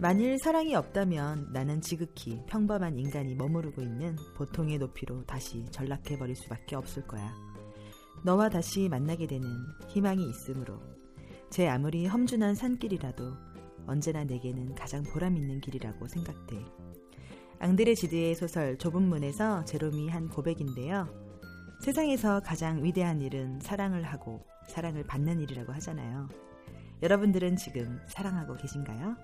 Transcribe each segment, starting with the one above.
만일 사랑이 없다면 나는 지극히 평범한 인간이 머무르고 있는 보통의 높이로 다시 전락해버릴 수밖에 없을 거야. 너와 다시 만나게 되는 희망이 있으므로 제 아무리 험준한 산길이라도 언제나 내게는 가장 보람 있는 길이라고 생각돼. 앙드레 지드의 소설 좁은 문에서 제롬이 한 고백인데요. 세상에서 가장 위대한 일은 사랑을 하고 사랑을 받는 일이라고 하잖아요. 여러분들은 지금 사랑하고 계신가요?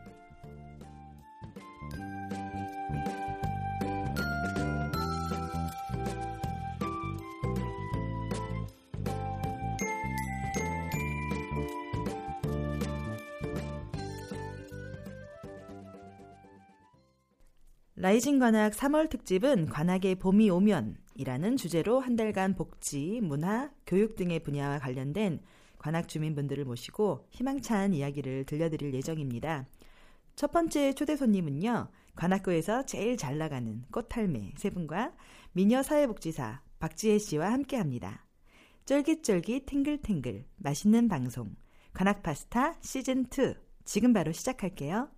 라이징 관악 3월 특집은 관악의 봄이 오면 이라는 주제로 한 달간 복지, 문화, 교육 등의 분야와 관련된 관악 주민분들을 모시고 희망찬 이야기를 들려드릴 예정입니다. 첫 번째 초대 손님은요. 관악구에서 제일 잘 나가는 꽃할매 세 분과 미녀 사회복지사 박지혜 씨와 함께 합니다. 쫄깃쫄깃 탱글탱글 맛있는 방송 관악 파스타 시즌 2 지금 바로 시작할게요.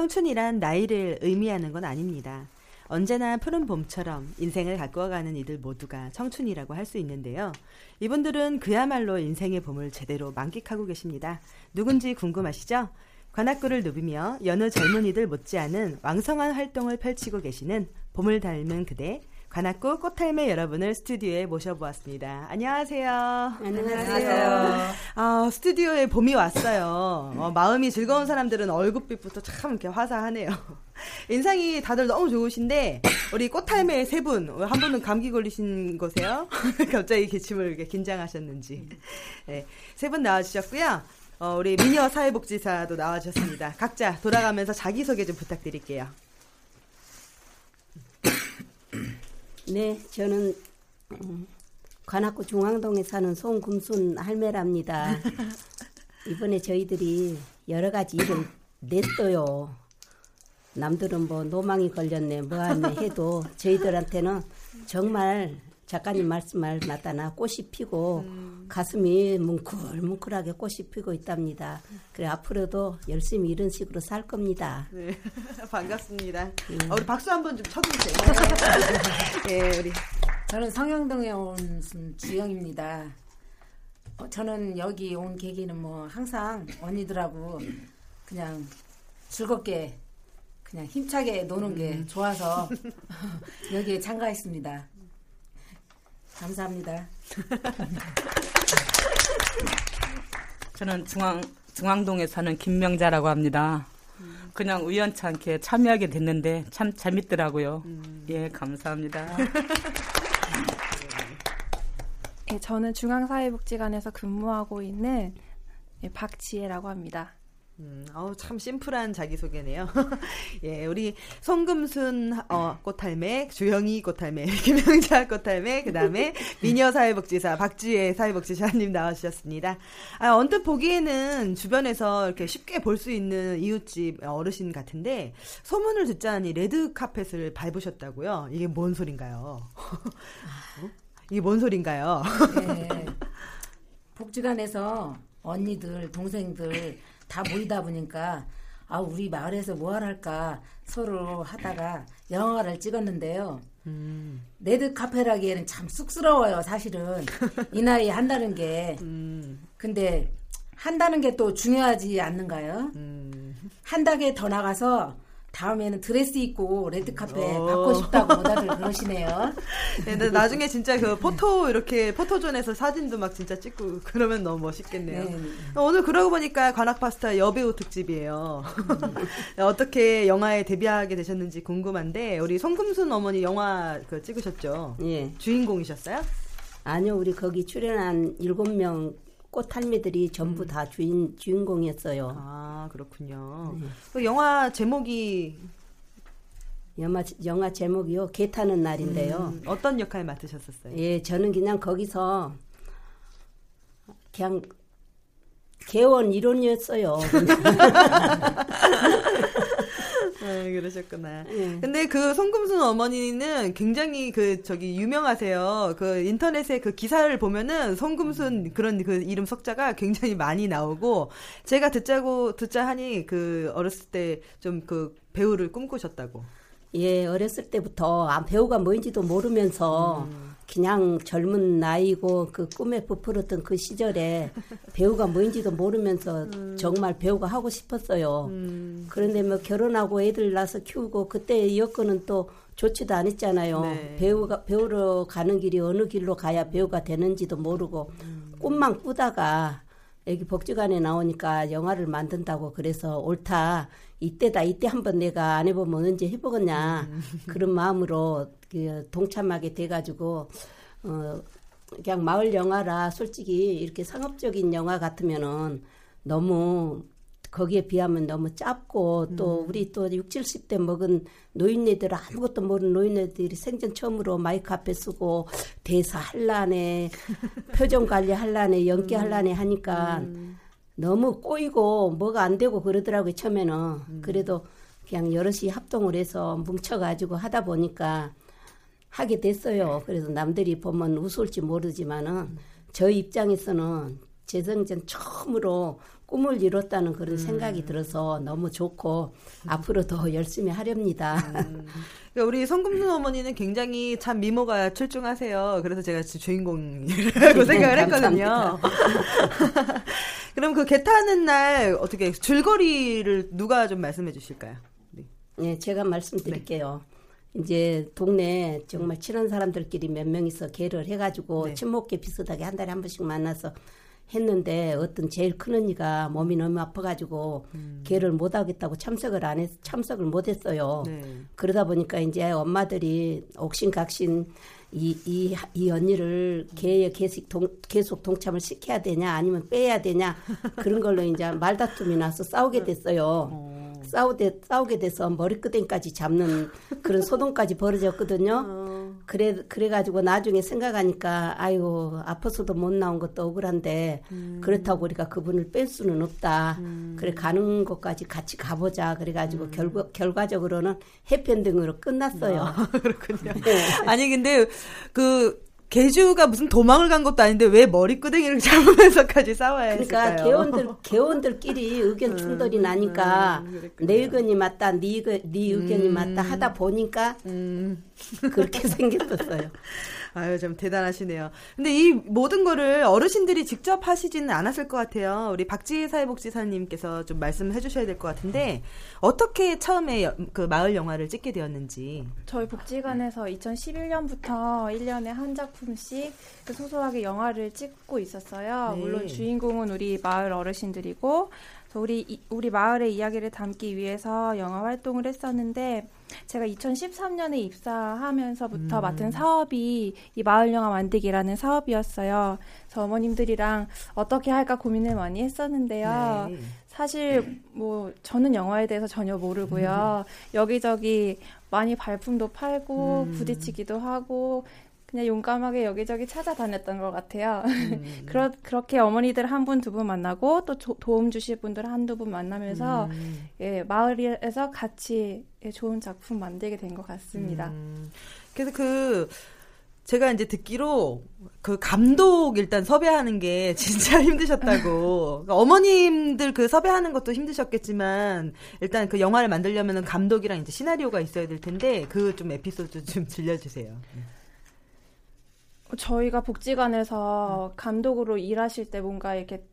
청춘이란 나이를 의미하는 건 아닙니다. 언제나 푸른 봄처럼 인생을 가꾸어가는 이들 모두가 청춘이라고 할 수 있는데요. 이분들은 그야말로 인생의 봄을 제대로 만끽하고 계십니다. 누군지 궁금하시죠? 관악구를 누비며 여느 젊은이들 못지않은 왕성한 활동을 펼치고 계시는 봄을 닮은 그대 관악구 꽃할매 여러분을 스튜디오에 모셔보았습니다. 안녕하세요. 안녕하세요. 아, 스튜디오에 봄이 왔어요. 어, 마음이 즐거운 사람들은 얼굴빛부터 참 이렇게 화사하네요. 인상이 다들 너무 좋으신데, 우리 꽃할매 세 분, 한 분은 감기 걸리신 거세요? 갑자기 기침을 이렇게 긴장하셨는지. 네, 세 분 나와주셨고요. 어, 우리 미녀 사회복지사도 나와주셨습니다. 각자 돌아가면서 자기소개 좀 부탁드릴게요. 네, 저는 음, 관악구 중앙동에 사는 송금순 할매랍니다. 이번에 저희들이 여러 가지 일을 냈어요. 남들은 뭐 노망이 걸렸네, 뭐하네 해도 저희들한테는 정말 작가님 말씀을 맞다나 꽃이 피고 가슴이 뭉클뭉클하게 꽃이 피고 있답니다. 그래 앞으로도 열심히 이런 식으로 살 겁니다. 네, 반갑습니다. 어, 우리 박수 한번 좀 쳐주세요. 예, 우리 저는 성영동에 온 주영입니다. 어, 저는 여기 온 계기는 뭐 항상 언니들하고 그냥 즐겁게 그냥 힘차게 노는 게 좋아서 여기에 참가했습니다. 감사합니다. 저는 중앙 중앙동에 사는 김명자라고 합니다. 그냥 우연찮게 참여하게 됐는데 참 재밌더라고요. 음. 예, 감사합니다. 네, 저는 중앙사회복지관에서 근무하고 있는 예, 박지혜라고 합니다. 음, 어우, 참 심플한 자기소개네요. 예, 우리 송금순, 어, 꽃할매, 주영이 꽃할매, 김영자 꽃할매, 그 다음에 미녀 사회복지사, 박지혜 사회복지사님 나와주셨습니다. 아, 언뜻 보기에는 주변에서 이렇게 쉽게 볼 수 있는 이웃집 어르신 같은데, 소문을 듣자니 레드 카펫을 밟으셨다고요? 이게 뭔 소린가요? 어? 이게 뭔 소린가요? 네. 복지관에서 언니들, 동생들, 다 모이다 보니까 아 우리 마을에서 뭐 할까 서로 하다가 영화를 찍었는데요. 음. 레드 카펫이라기에는 참 쑥스러워요, 사실은. 이 나이 한다는 게. 음. 근데 한다는 게 또 중요하지 않는가요? 음. 한 단계 더 나가서 다음에는 드레스 입고 레드카페 어. 받고 싶다고 다들 그러시네요. 네, 근데 나중에 진짜 그 포토 이렇게 포토존에서 사진도 막 진짜 찍고 그러면 너무 멋있겠네요. 네. 오늘 그러고 보니까 관악파스타 여배우 특집이에요. 음. 어떻게 영화에 데뷔하게 되셨는지 궁금한데 우리 송금순 어머니 영화 그 찍으셨죠? 예. 주인공이셨어요? 아니요, 우리 거기 출연한 일곱 명 꽃할매들이 전부 음. 다 주인 주인공이었어요. 아 그렇군요. 네. 그 영화 제목이 영화 영화 제목이요. 개 타는 날인데요. 음, 어떤 역할 맡으셨었어요? 예, 저는 그냥 거기서 그냥 개원 일원이었어요. 네, 그러셨구나. 네. 근데 그 송금순 어머니는 굉장히 그 저기 유명하세요. 그 인터넷에 그 기사를 보면은 송금순 그런 그 이름 석자가 굉장히 많이 나오고 제가 듣자고 듣자 하니 그 어렸을 때 좀 그 배우를 꿈꾸셨다고. 예, 어렸을 때부터 아, 배우가 뭔지도 모르면서 음. 그냥 젊은 나이고 그 꿈에 부풀었던 그 시절에 배우가 뭔지도 모르면서 음. 정말 배우가 하고 싶었어요. 음. 그런데 뭐 결혼하고 애들 낳아서 키우고 그때 여건은 또 좋지도 않았잖아요. 네. 배우가 배우러 가는 길이 어느 길로 가야 배우가 되는지도 모르고 음. 꿈만 꾸다가 여기 복지관에 나오니까 영화를 만든다고 그래서 옳다. 이때다. 이때 한번 내가 안 해보면 언제 해보겠냐. 음. 그런 마음으로 그 동참하게 돼가지고, 어, 그냥 마을 영화라 솔직히 이렇게 상업적인 영화 같으면은 너무 거기에 비하면 너무 짧고 또 음. 우리 또 6, 70대 먹은 노인네들 아무것도 모르는 노인네들이 생전 처음으로 마이크 앞에 쓰고 대사 할라네 표정 관리 할라네 연기 음. 할라네 하니까 음. 너무 꼬이고 뭐가 안 되고 그러더라고요 처음에는 음. 그래도 그냥 여럿이 합동을 해서 뭉쳐가지고 하다 보니까 하게 됐어요 그래서 남들이 보면 웃을지 모르지만은 음. 저희 입장에서는 재성전 처음으로 꿈을 이뤘다는 그런 음. 생각이 들어서 너무 좋고 앞으로 더 열심히 하렵니다. 음. 그러니까 우리 성금순 어머니는 굉장히 참 미모가 출중하세요. 그래서 제가 주인공이라고 생각을 했거든요. 그럼 그 개 타는 날 어떻게 줄거리를 누가 좀 말씀해 주실까요? 네, 네 제가 말씀드릴게요. 네. 이제 동네 정말 친한 사람들끼리 몇 명이서 개를 해가지고 네. 친목개 비슷하게 한 달에 한 번씩 만나서 했는데 어떤 제일 큰 언니가 몸이 너무 아파가지고 음. 개를 못 하겠다고 참석을 안 했, 참석을 못 했어요. 네. 그러다 보니까 이제 엄마들이 옥신각신 이, 이, 이 언니를 개에 계속, 동, 계속 동참을 시켜야 되냐 아니면 빼야 되냐 그런 걸로 이제 말다툼이 나서 싸우게 됐어요. 어. 싸우게, 싸우게 돼서 머리끄댕까지 잡는 그런 소동까지 벌어졌거든요. 어. 그래, 그래가지고 나중에 생각하니까, 아이고, 아파서도 못 나온 것도 억울한데, 음. 그렇다고 우리가 그분을 뺄 수는 없다. 음. 그래, 가는 것까지 같이 가보자. 그래가지고 음. 결과, 결과적으로는 해피엔딩으로 끝났어요. 아, 그렇군요. 네. 아니, 근데 그, 개주가 무슨 도망을 간 것도 아닌데 왜 머리끄댕이를 잡으면서까지 싸워야 그러니까 했을까요? 개원들 개원들끼리 의견 충돌이 음, 나니까 음, 내 의견이 맞다, 네, 네 의견이 음, 맞다 하다 보니까 음. 그렇게 생겼었어요. 아유, 좀 대단하시네요. 근데 이 모든 거를 어르신들이 직접 하시지는 않았을 것 같아요. 우리 박지혜 사회복지사님께서 좀 말씀해 주셔야 될 것 같은데, 어떻게 처음에 여- 그 마을 영화를 찍게 되었는지. 저희 복지관에서 2011년부터 1년에 한 작품씩 그 소소하게 영화를 찍고 있었어요. 네. 물론 주인공은 우리 마을 어르신들이고 우리 이- 우리 마을의 이야기를 담기 위해서 영화 활동을 했었는데 제가 2013년에 입사하면서부터 음. 맡은 사업이 이 마을 영화 만들기라는 사업이었어요. 그래서 어머님들이랑 어떻게 할까 고민을 많이 했었는데요. 네. 사실 뭐 저는 영화에 대해서 전혀 모르고요. 여기저기 많이 발품도 팔고 음. 부딪히기도 하고 그냥 용감하게 여기저기 찾아다녔던 것 같아요. 음. 그러, 그렇게 어머니들 한 분, 두 분 만나고 또 조- 도움 주실 분들 한두 분 만나면서 음. 예, 마을에서 같이 예, 좋은 작품 만들게 된 것 같습니다. 음. 그래서 그 제가 이제 듣기로 그 감독 일단 섭외하는 게 진짜 힘드셨다고. 그러니까 어머님들 그 섭외하는 것도 힘드셨겠지만 일단 그 영화를 만들려면은 감독이랑 이제 시나리오가 있어야 될 텐데 그 좀 에피소드 좀 들려주세요. 저희가 복지관에서 감독으로 일하실 때 뭔가 이렇게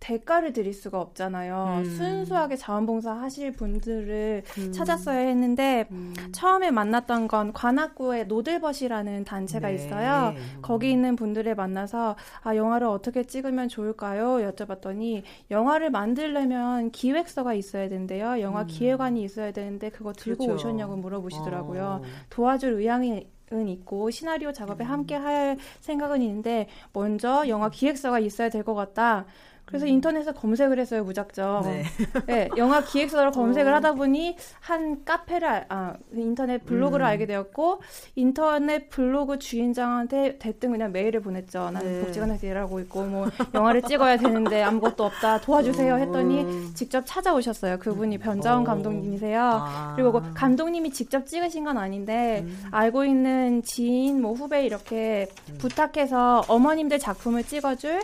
대가를 드릴 수가 없잖아요. 음. 순수하게 자원봉사 하실 분들을 음. 찾았어야 했는데 음. 처음에 만났던 건 관악구에 노들벗이라는 단체가 네. 있어요. 거기 있는 분들을 만나서 아 영화를 어떻게 찍으면 좋을까요? 여쭤봤더니 영화를 만들려면 기획서가 있어야 된대요. 영화 음. 기획안이 있어야 되는데 그거 들고 그렇죠. 오셨냐고 물어보시더라고요. 어. 도와줄 의향이 은 있고 시나리오 작업에 함께 할 생각은 있는데 먼저 영화 기획서가 있어야 될 것 같다. 그래서 인터넷에 검색을 했어요 무작정. 네. 네, 영화 기획서를 검색을 어. 하다 보니 한 카페를 알- 아 인터넷 블로그를 음. 알게 되었고 인터넷 블로그 주인장한테 대뜸 그냥 메일을 보냈죠. 나는 네. 복지관에서 일하고 있고 뭐 영화를 찍어야 되는데 아무것도 없다 도와주세요 했더니 음. 직접 찾아오셨어요. 그분이 변자원 어. 감독님이세요. 아. 그리고 그 감독님이 직접 찍으신 건 아닌데 음. 알고 있는 지인 뭐 후배 이렇게 음. 부탁해서 어머님들 작품을 찍어줄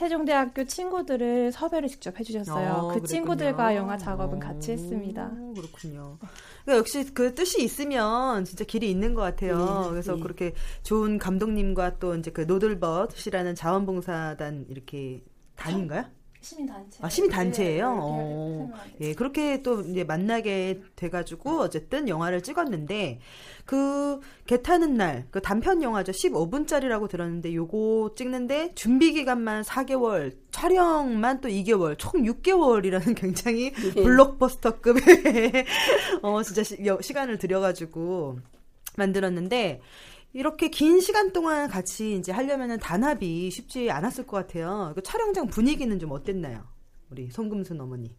세종대학교 친구들을 섭외를 직접 해주셨어요. 어, 그 그랬군요. 친구들과 영화 작업은 같이 어, 했습니다. 그렇군요. 그러니까 역시 그 뜻이 있으면 진짜 길이 있는 것 같아요. 네, 그래서 네. 그렇게 좋은 감독님과 또 이제 그 노들벗이라는 자원봉사단 이렇게 단인가요? 시민 단체. 아, 시민 단체예요? 네, 네, 어. 네. 예, 그렇게 또 이제 만나게 돼가지고 어쨌든 영화를 찍었는데 그 개타는 날 그 단편 영화죠 15분짜리라고 들었는데 요거 찍는데 준비 기간만 4개월 촬영만 또 2개월 총 6개월이라는 굉장히 예. 블록버스터급의 어 진짜 시, 여- 시간을 들여가지고 만들었는데 이렇게 긴 시간 동안 같이 이제 하려면은 단합이 쉽지 않았을 것 같아요. 그 촬영장 분위기는 좀 어땠나요? 우리 송금순 어머니.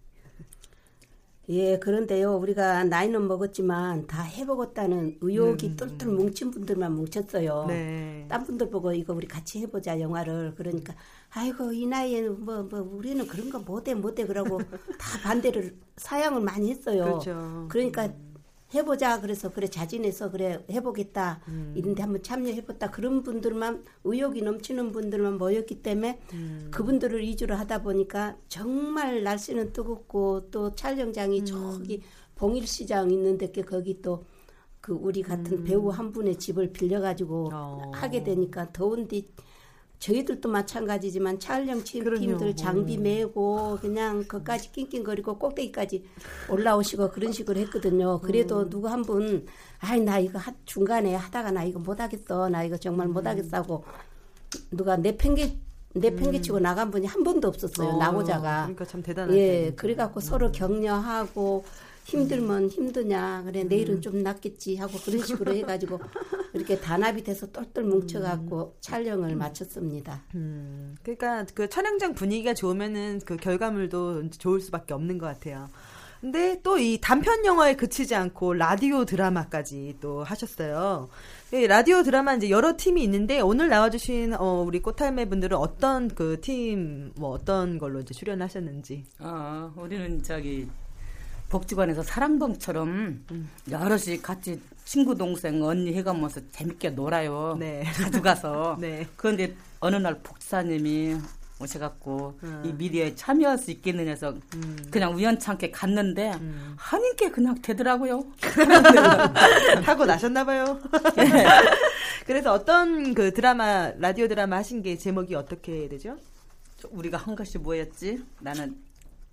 예, 그런데요, 우리가 나이는 먹었지만 다 해보겠다는 의욕이 음. 똘똘 뭉친 분들만 뭉쳤어요. 네. 딴 분들 보고 이거 우리 같이 해보자 영화를 그러니까 아이고 이 나이에는 뭐뭐 우리는 그런 거 못해 못해 그러고 다 반대를 사양을 많이 했어요. 그렇죠. 그러니까 해보자 그래서 그래 자진해서 그래 해보겠다 음. 이런데 한번 참여해봤다 그런 분들만 의욕이 넘치는 분들만 모였기 때문에 음. 그분들을 위주로 하다 보니까 정말 날씨는 뜨겁고 또 촬영장이 음. 저기 봉일시장 있는데 거기 또 그 우리 같은 배우 한 분의 집을 빌려가지고 음. 어. 하게 되니까 더운데 저희들도 마찬가지지만 촬영. 팀들 장비 음. 메고 그냥 거기까지 낑낑거리고 꼭대기까지 올라오시고 그런 식으로 했거든요. 그래도 음. 누구 한 분, 아이 나 이거 하- 중간에 하다가 나 이거 못하겠어, 나 이거 정말 음. 못하겠어 하고 누가 내 팽개 내 팽개치고 나간 분이 한 번도 없었어요. 음. 어, 나고자가. 그러니까 참 대단하죠. 예, 그래갖고 서로 격려하고 힘들면 힘드냐 그래 내일은 좀 낫겠지 하고 그런 식으로 해가지고 이렇게 단합이 돼서 똘똘 뭉쳐갖고 촬영을 마쳤습니다. 음, 그러니까 그 촬영장 분위기가 좋으면은 그 결과물도 좋을 수밖에 없는 것 같아요. 근데 또 이 단편 영화에 그치지 않고 라디오 드라마까지 또 하셨어요. 이 라디오 드라마 이제 여러 팀이 있는데 오늘 나와주신 어, 우리 꽃할매 분들은 어떤 그 팀 뭐 어떤 걸로 이제 출연하셨는지. 어, 우리는 저기 복지관에서 사랑방처럼 여럿이 같이 친구 동생 언니 해가면서 재밌게 놀아요. 네. 자주 가서. 네. 그런데 어느 날 복지사님이 오셔갖고 음. 이 미디어에 참여할 수 있겠느냐 해서 그냥 우연찮게 갔는데 음. 하니께 그냥 되더라고요. 타고 나셨나 봐요. 그래서 어떤 그 드라마 라디오 드라마 하신 게 제목이 어떻게 되죠? 우리가 한 것이 뭐였지? 나는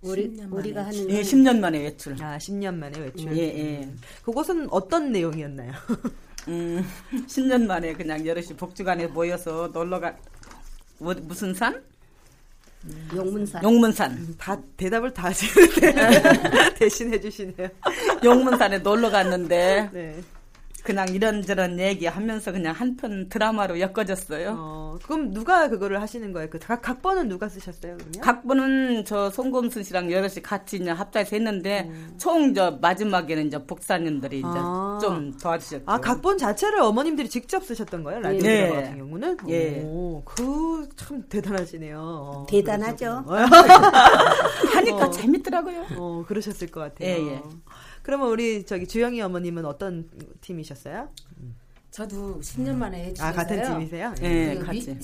우리 우리가 하는 예, 10년 만에 외출. 아, 10년 만에 외출. 예, 예. 그것은 어떤 내용이었나요? 음, 10년 만에 그냥 여럿이 복지관에 모여서 놀러 가 뭐, 무슨 산? 용문산. 용문산. 다 대답을 다 하시는데 대신 해 주시네요. 용문산에 놀러 갔는데 네. 그냥 이런저런 얘기하면서 그냥 한 편 드라마로 엮어졌어요. 어, 그럼 누가 그거를 하시는 거예요? 그 각, 각본은 누가 쓰셨어요? 그러면? 각본은 저 송금순 씨랑 여럿이 같이 이제 합작해서 했는데 총저 마지막에는 이제 복사님들이 이제 아. 좀 도와주셨죠. 아 각본 자체를 어머님들이 직접 쓰셨던 거예요? 라디오 예. 드라마 같은 경우는? 예. 오, 그참 대단하시네요. 어, 대단하죠. 하니까 어. 재밌더라고요. 어, 그러셨을 것 같아요. 예, 예. 그러면 우리 저기 주영이 어머님은 어떤 팀이셨어요? 저도 10년 만에 해주셔서요. 아 같은 팀이세요? 예, 그 같이. 미-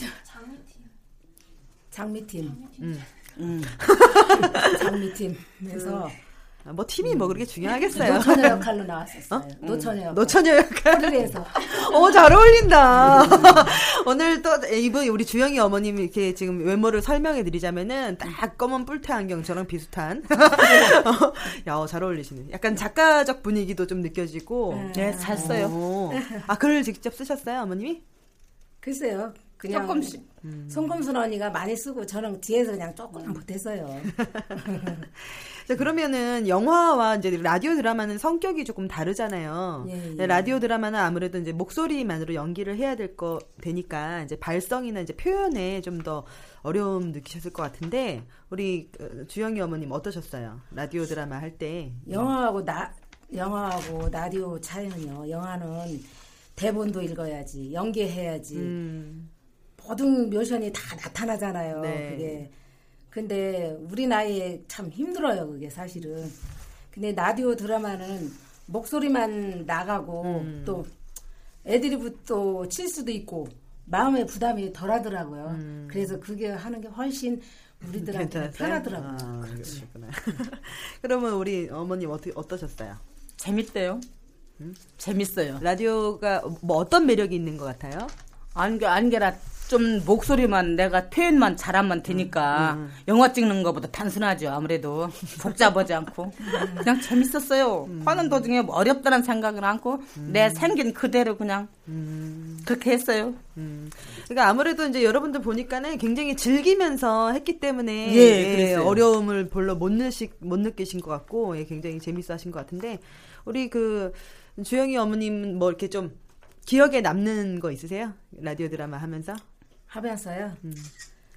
장미팀. 음. 음. 장미팀에서 아, 뭐 팀이 뭐 그렇게 중요하겠어요. 노처녀 역할로 나왔었어요. 어? 노처녀 역할. 노처녀 역할. 호리에서 어, 잘 어울린다. 오늘 또 이분 우리 주영이 어머님이 이렇게 지금 외모를 설명해 드리자면은 딱 검은 뿔테 안경 저랑 비슷한. 어, 야, 어, 잘 어울리시네. 약간 작가적 분위기도 좀 느껴지고. 네, 잘 써요. 어. 아, 글을 직접 쓰셨어요, 어머님이? 글쎄요. 그냥 조금씩. 송금순 언니가 많이 쓰고 저는 뒤에서 그냥 조금 못했어요. 자, 그러면은 영화와 이제 라디오 드라마는 성격이 조금 다르잖아요. 예, 예. 근데 라디오 드라마는 아무래도 이제 목소리만으로 연기를 해야 될 거 되니까 이제 발성이나 이제 표현에 좀 더 어려움 느끼셨을 것 같은데 우리 어, 주영이 어머님 어떠셨어요? 라디오 드라마 할 때. 영화하고 나 영화하고 라디오 차이는요. 영화는 대본도 읽어야지, 연기해야지. 음. 모든 묘션이 다 나타나잖아요. 네. 그게. 근데 우리 나이에 참 힘들어요. 그게 사실은. 근데 라디오 드라마는 목소리만 나가고 음. 또 애드리브 또 칠 수도 있고 마음의 부담이 덜하더라고요. 그래서 그게 하는 게 훨씬 우리들한테 음. 편하더라고요. 아, 그러시구나. 그러면 우리 어머님 어떻게 어떠셨어요? 재밌대요. 재밌어요. 라디오가 뭐 어떤 매력이 있는 것 같아요? 안게 안게라 좀 목소리만 내가 표현만 잘하면 되니까 영화 찍는 것보다 단순하죠 아무래도. 복잡하지 않고. 그냥 재밌었어요. 하는 도중에 뭐 어렵다는 생각을 않고 내 생긴 그대로 그냥 그렇게 했어요. 음. 그러니까 아무래도 이제 여러분들 보니까는 굉장히 즐기면서 했기 때문에 예, 예. 어려움을 별로 못, 느시, 못 느끼신 것 같고 예, 굉장히 재밌어 하신 것 같은데 우리 그 주영이 어머님 뭐 이렇게 좀 기억에 남는 거 있으세요? 라디오 드라마 하면서 하면서요.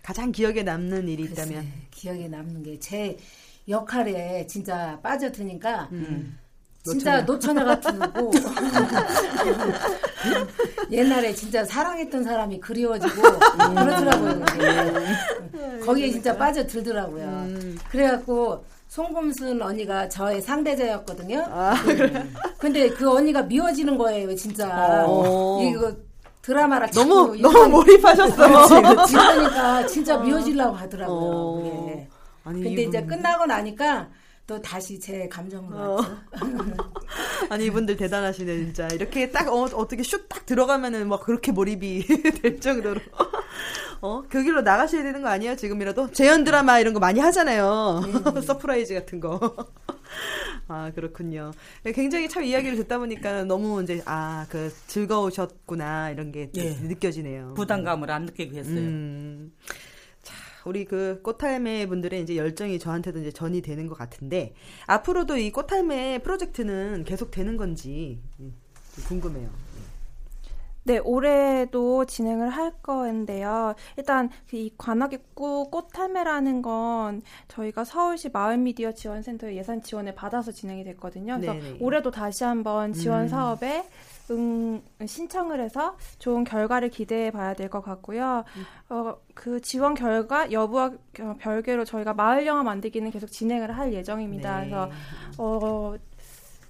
가장 기억에 남는 일이 글쎄, 있다면 기억에 남는 게 제 역할에 진짜 빠져드니까 음. 진짜 노처녀 같고 옛날에 진짜 사랑했던 사람이 그리워지고 그렇더라고요. 그게. 거기에 진짜 빠져들더라고요. 그래갖고 송금순 언니가 저의 상대자였거든요. 근데 그 언니가 미워지는 거예요, 진짜. 어. 이거 드라마를 너무 너무 몰입하셨어. 그러니까 진짜 미워지려고 하더라고요. 어. 그게. 아니, 근데 이제 이분- 끝나고 나니까 또 다시 제 감정으로 왔죠. 아니 이분들 대단하시네 진짜 이렇게 딱 어, 어떻게 슛딱 들어가면은 막 그렇게 몰입이 될 정도로 어 그 길로 나가셔야 되는 거 아니에요 지금이라도 재연 드라마 이런 거 많이 하잖아요 서프라이즈 같은 거. 아 그렇군요. 굉장히 참 이야기를 듣다 보니까 너무 이제 아 그 즐거우셨구나 이런 게 예. 느껴지네요. 부담감을 안 느끼게 했어요 음. 자, 우리 그 꽃할매 분들의 이제 열정이 저한테도 이제 전이 되는 것 같은데 앞으로도 이 꽃할매 프로젝트는 계속 되는 건지 음, 좀 궁금해요. 네, 올해도 진행을 할 건데요. 일단 그이 관악입구 꽃탈매라는 건 저희가 서울시 마을미디어 지원센터의 예산 지원을 받아서 진행이 됐거든요. 그래서 네네. 올해도 다시 한번 지원 음. 사업에 응, 신청을 해서 좋은 결과를 기대해 봐야 될 것 같고요. 음. 어, 그 지원 결과 여부와 겨- 별개로 저희가 마을 영화 만들기는 계속 진행을 할 예정입니다. 네. 그래서 어,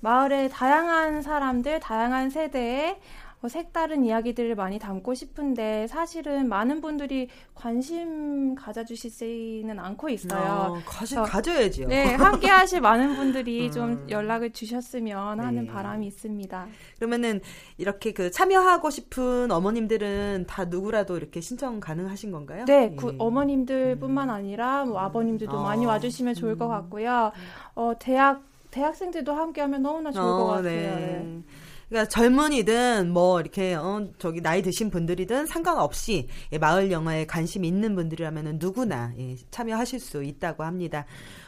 마을의 다양한 사람들, 다양한 세대의 어, 색다른 이야기들을 많이 담고 싶은데 사실은 많은 분들이 관심 가져주시지는 않고 있어요. 어, 관심 가져야지요. 네, 함께 하실 많은 분들이 음. 좀 연락을 주셨으면 하는 네. 바람이 있습니다. 그러면은 이렇게 그 참여하고 싶은 어머님들은 다 누구라도 이렇게 신청 가능하신 건가요? 네, 그 어머님들뿐만 아니라 뭐 아버님들도 어. 많이 와주시면 좋을 것 음. 같고요. 어, 대학 대학생들도 함께하면 너무나 좋을 어, 것 같아요. 네. 네. 그러니까 젊은이든 뭐 이렇게 어 저기 나이 드신 분들이든 상관없이 예, 마을 영화에 관심 있는 분들이라면은 누구나 예, 참여하실 수 있다고 합니다.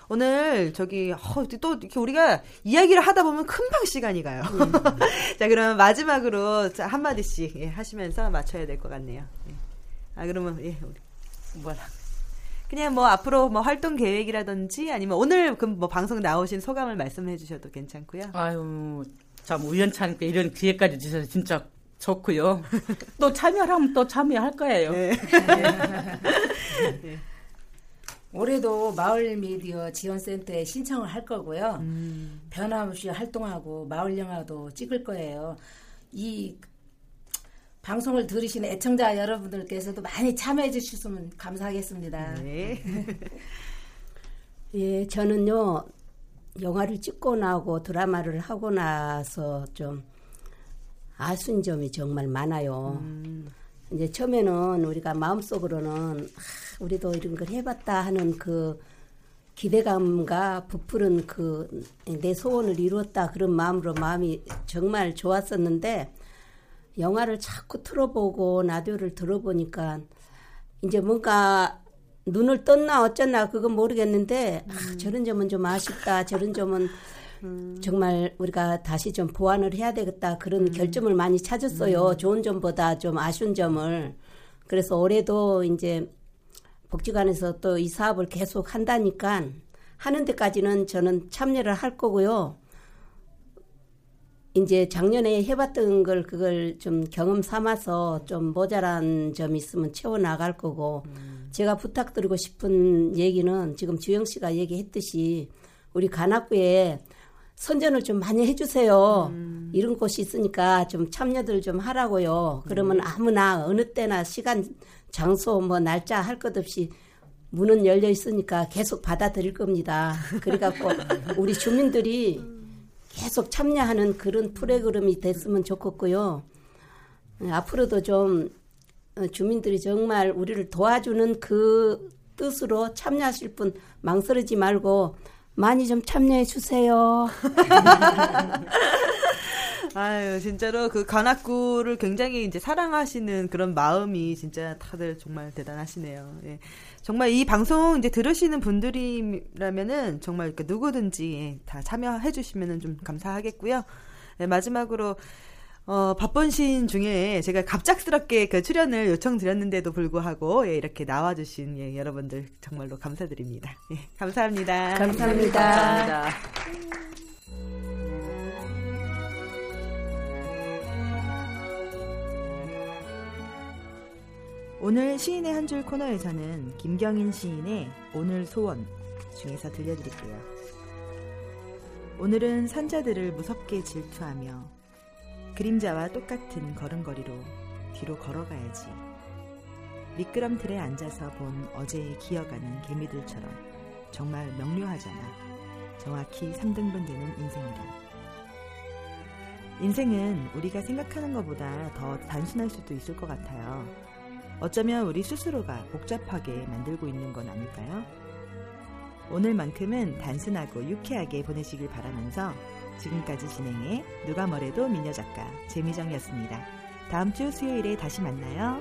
오늘 저기 어, 또 이렇게 우리가 이야기를 하다 보면 금방 시간이 가요. 음. 자 그러면 마지막으로 자, 한 마디씩 예, 하시면서 맞춰야 될 것 같네요. 예. 아 그러면 예 우리 뭐라. 그냥 뭐 앞으로 뭐 활동 계획이라든지 아니면 오늘 그뭐 방송 나오신 소감을 말씀해 주셔도 괜찮고요. 아유 참 우연찮게 이런 기회까지 주셔서 진짜 좋고요. 또 참여하면 또 참여할 거예요. 네. 네. 올해도 마을 미디어 지원센터에 신청을 할 거고요. 음. 변함없이 활동하고 마을 영화도 찍을 거예요. 이 방송을 들으시는 애청자 여러분들께서도 많이 참여해 주셨으면 감사하겠습니다. 네. 예, 저는요 영화를 찍고 나고 드라마를 하고 나서 좀 아쉬운 점이 정말 많아요. 음. 이제 처음에는 우리가 마음속으로는 아, 우리도 이런 걸 해봤다 하는 그 기대감과 부풀은 그 내 소원을 이루었다 그런 마음으로 마음이 정말 좋았었는데 영화를 자꾸 틀어보고 라디오를 들어보니까 이제 뭔가 눈을 떴나 어쩌나 그건 모르겠는데 아, 음. 아, 저런 점은 좀 아쉽다. 저런 점은 음. 정말 우리가 다시 좀 보완을 해야 되겠다. 그런 음. 결점을 많이 찾았어요. 음. 좋은 점보다 좀 아쉬운 점을. 그래서 올해도 이제 복지관에서 또 이 사업을 계속 한다니까 하는 데까지는 저는 참여를 할 거고요. 이제 작년에 해봤던 걸 그걸 좀 경험 삼아서 좀 모자란 점 있으면 채워 나갈 거고 음. 제가 부탁드리고 싶은 얘기는 지금 주영 씨가 얘기했듯이 우리 관악구에 선전을 좀 많이 해주세요. 음. 이런 곳이 있으니까 좀 참여들 좀 하라고요. 그러면 네. 아무나 어느 때나 시간, 장소, 뭐 날짜 할 것 없이 문은 열려 있으니까 계속 받아들일 겁니다. 그래갖고 우리 주민들이 계속 참여하는 그런 프로그램이 됐으면 좋겠고요. 앞으로도 좀 어, 주민들이 정말 우리를 도와주는 그 뜻으로 참여하실 분 망설이지 말고 많이 좀 참여해 주세요. 아유, 진짜로 그 관악구를 굉장히 이제 사랑하시는 그런 마음이 진짜 다들 정말 대단하시네요. 예. 정말 이 방송 이제 들으시는 분들이라면은 정말 누구든지 다 참여해 주시면은 좀 감사하겠고요. 네, 마지막으로 어, 바쁜 시인 중에 제가 갑작스럽게 그 출연을 요청드렸는데도 불구하고 예, 이렇게 나와주신 예, 여러분들 정말로 감사드립니다. 예, 감사합니다. 감사합니다. 감사합니다. 오늘 시인의 한 줄 코너에서는 김경인 시인의 오늘 소원 중에서 들려드릴게요. 오늘은 산자들을 무섭게 질투하며 그림자와 똑같은 걸음걸이로 뒤로 걸어가야지. 미끄럼틀에 앉아서 본 어제의 기어가는 개미들처럼 정말 명료하잖아. 정확히 3등분 되는 인생이란. 인생은 우리가 생각하는 것보다 더 단순할 수도 있을 것 같아요. 어쩌면 우리 스스로가 복잡하게 만들고 있는 건 아닐까요? 오늘만큼은 단순하고 유쾌하게 보내시길 바라면서 지금까지 진행해 누가 뭐래도 미녀 작가 재미정이었습니다. 다음 주 수요일에 다시 만나요.